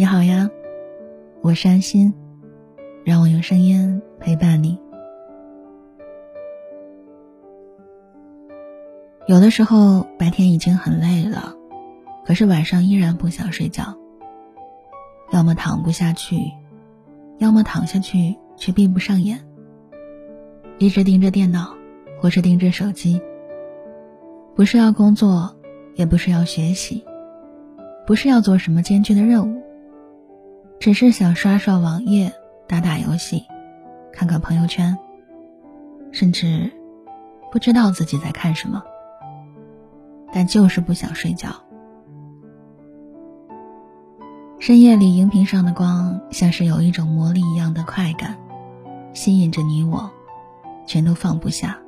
你好呀，我是安心，让我用声音陪伴你。有的时候白天已经很累了，可是晚上依然不想睡觉。要么躺不下去，要么躺下去却闭不上眼，一直盯着电脑，或是盯着手机。不是要工作，也不是要学习，不是要做什么艰巨的任务。只是想刷刷网页、打打游戏、看看朋友圈，甚至不知道自己在看什么，但就是不想睡觉。深夜里，荧屏上的光像是有一种魔力一样的快感，吸引着你我，全都放不下。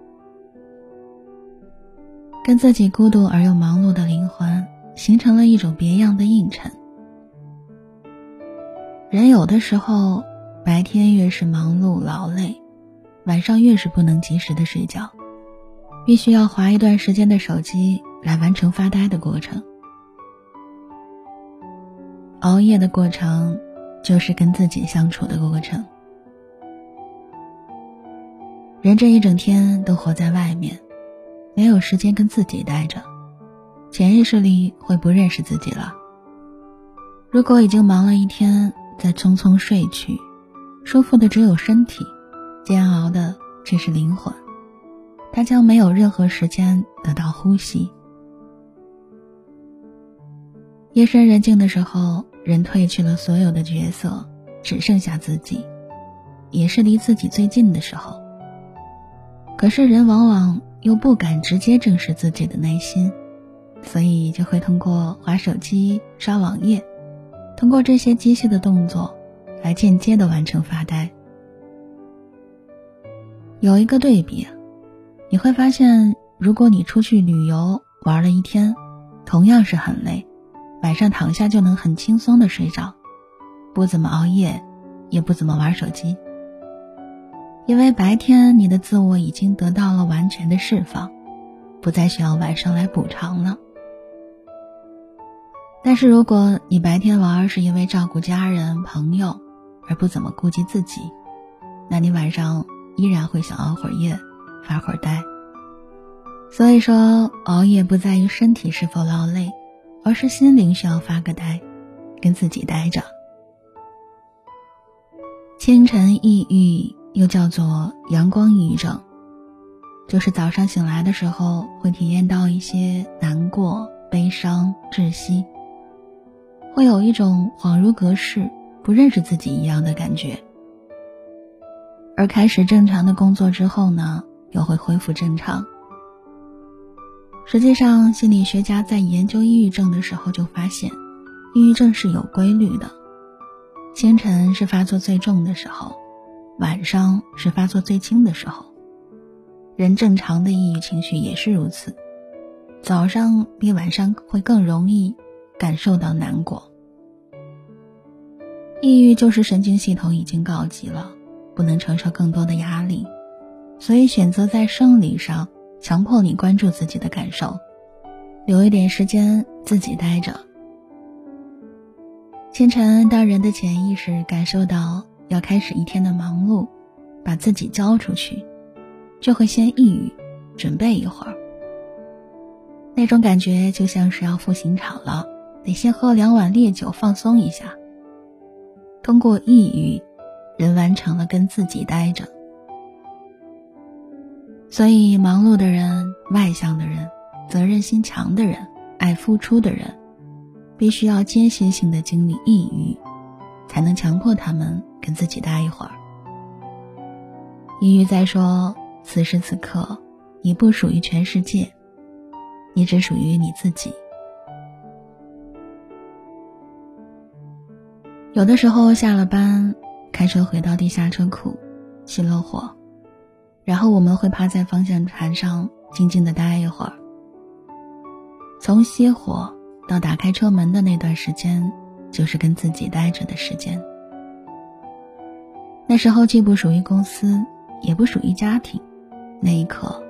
跟自己孤独而又忙碌的灵魂形成了一种别样的映衬。人有的时候，白天越是忙碌劳累，晚上越是不能及时的睡觉，必须要划一段时间的手机来完成发呆的过程。熬夜的过程，就是跟自己相处的过程。人这一整天都活在外面，没有时间跟自己待着，潜意识里会不认识自己了。如果已经忙了一天，再匆匆睡去，舒服的只有身体，煎熬的却是灵魂。他将没有任何时间得到呼吸。夜深人静的时候，人褪去了所有的角色，只剩下自己，也是离自己最近的时候。可是人往往又不敢直接正视自己的内心，所以就会通过划手机、刷网页。通过这些机械的动作，来间接的完成发呆。有一个对比，你会发现，如果你出去旅游玩了一天，同样是很累，晚上躺下就能很轻松的睡着，不怎么熬夜，也不怎么玩手机，因为白天你的自我已经得到了完全的释放，不再需要晚上来补偿了。但是如果你白天玩是因为照顾家人朋友，而不怎么顾及自己，那你晚上依然会想熬会儿夜，发会儿呆。所以说，熬夜不在于身体是否劳累，而是心灵需要发个呆，跟自己待着。清晨抑郁又叫做阳光抑郁症，就是早上醒来的时候会体验到一些难过、悲伤、窒息。会有一种恍如隔世、不认识自己一样的感觉，而开始正常的工作之后呢，又会恢复正常。实际上，心理学家在研究抑郁症的时候就发现，抑郁症是有规律的：清晨是发作最重的时候，晚上是发作最轻的时候。人正常的抑郁情绪也是如此，早上比晚上会更容易。感受到难过，抑郁就是神经系统已经告急了，不能承受更多的压力，所以选择在生理上强迫你关注自己的感受，留一点时间自己待着。清晨，当人的潜意识感受到要开始一天的忙碌，把自己交出去，就会先抑郁，准备一会儿。那种感觉就像是要赴刑场了。得先喝两碗烈酒放松一下。通过抑郁，人完成了跟自己待着。所以，忙碌的人、外向的人、责任心强的人、爱付出的人，必须要间歇性的经历抑郁，才能强迫他们跟自己待一会儿。抑郁在说：此时此刻，你不属于全世界，你只属于你自己。有的时候下了班，开车回到地下车库，熄了火，然后我们会趴在方向盘上静静的待一会儿。从熄火到打开车门的那段时间，就是跟自己待着的时间。那时候既不属于公司，也不属于家庭，那一刻，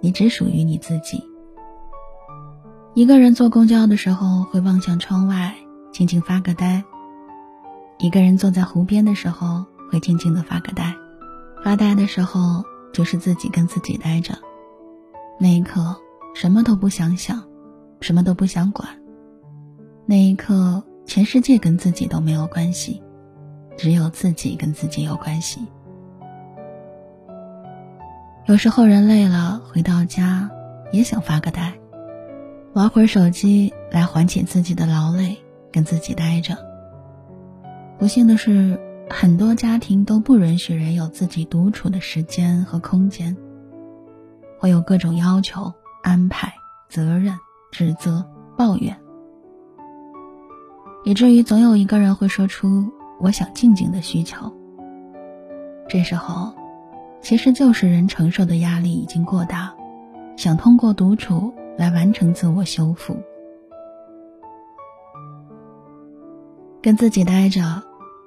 你只属于你自己。一个人坐公交的时候，会望向窗外，静静发个呆。一个人坐在湖边的时候，会静静的发个呆。发呆的时候，就是自己跟自己待着。那一刻，什么都不想想，什么都不想管。那一刻，全世界跟自己都没有关系，只有自己跟自己有关系。有时候人累了，回到家也想发个呆，玩会儿手机来缓解自己的劳累，跟自己待着。不幸的是，很多家庭都不允许人有自己独处的时间和空间，会有各种要求、安排、责任、指责、抱怨，以至于总有一个人会说出“我想静静”的需求。这时候，其实就是人承受的压力已经过大，想通过独处来完成自我修复。跟自己待着，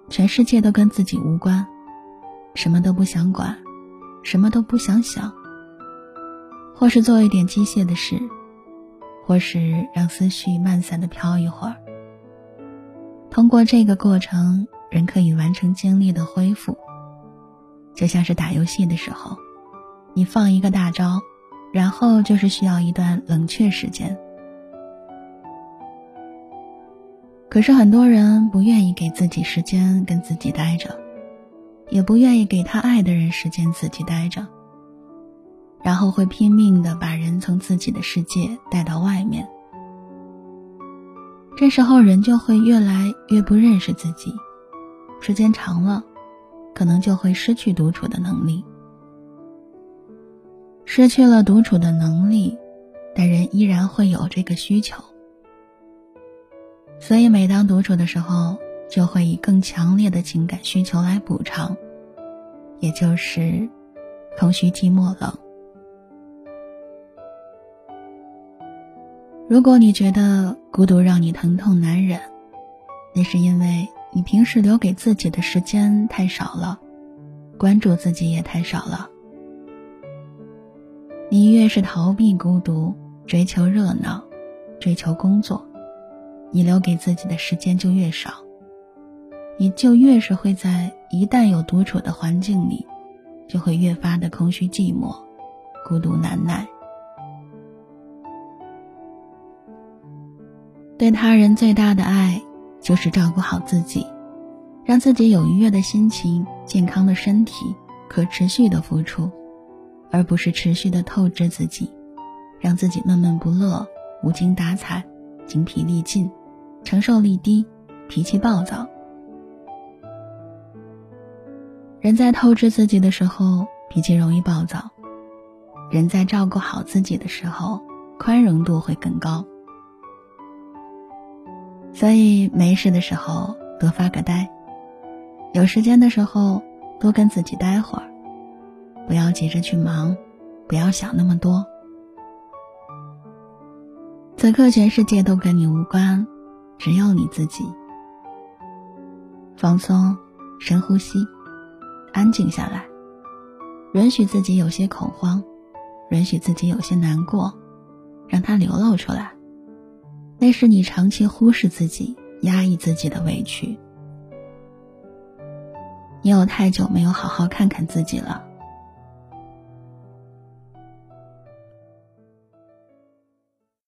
全世界都跟自己无关，什么都不想管，什么都不想想，或是做一点机械的事，或是让思绪慢散的飘一会儿。通过这个过程，人可以完成精力的恢复，就像是打游戏的时候，你放一个大招，然后就是需要一段冷却时间。可是很多人不愿意给自己时间跟自己待着，也不愿意给他爱的人时间自己待着，然后会拼命的把人从自己的世界带到外面。这时候人就会越来越不认识自己，时间长了，可能就会失去独处的能力。失去了独处的能力，但人依然会有这个需求。所以，每当独处的时候，就会以更强烈的情感需求来补偿，也就是空虚、寂寞、冷。如果你觉得孤独让你疼痛难忍，那是因为你平时留给自己的时间太少了，关注自己也太少了。你越是逃避孤独，追求热闹，追求工作。你留给自己的时间就越少，你就越是会在一旦有独处的环境里，就会越发的空虚寂寞、孤独难耐。对他人最大的爱，就是照顾好自己，让自己有愉悦的心情、健康的身体，可持续的付出，而不是持续的透支自己，让自己闷闷不乐、无精打采、精疲力尽。承受力低，脾气暴躁。人在透支自己的时候，脾气容易暴躁；人在照顾好自己的时候，宽容度会更高。所以没事的时候多发个呆，有时间的时候多跟自己待会儿，不要急着去忙，不要想那么多。此刻全世界都跟你无关。只有你自己。放松，深呼吸，安静下来，允许自己有些恐慌，允许自己有些难过，让它流露出来。那是你长期忽视自己、压抑自己的委屈。你有太久没有好好看看自己了。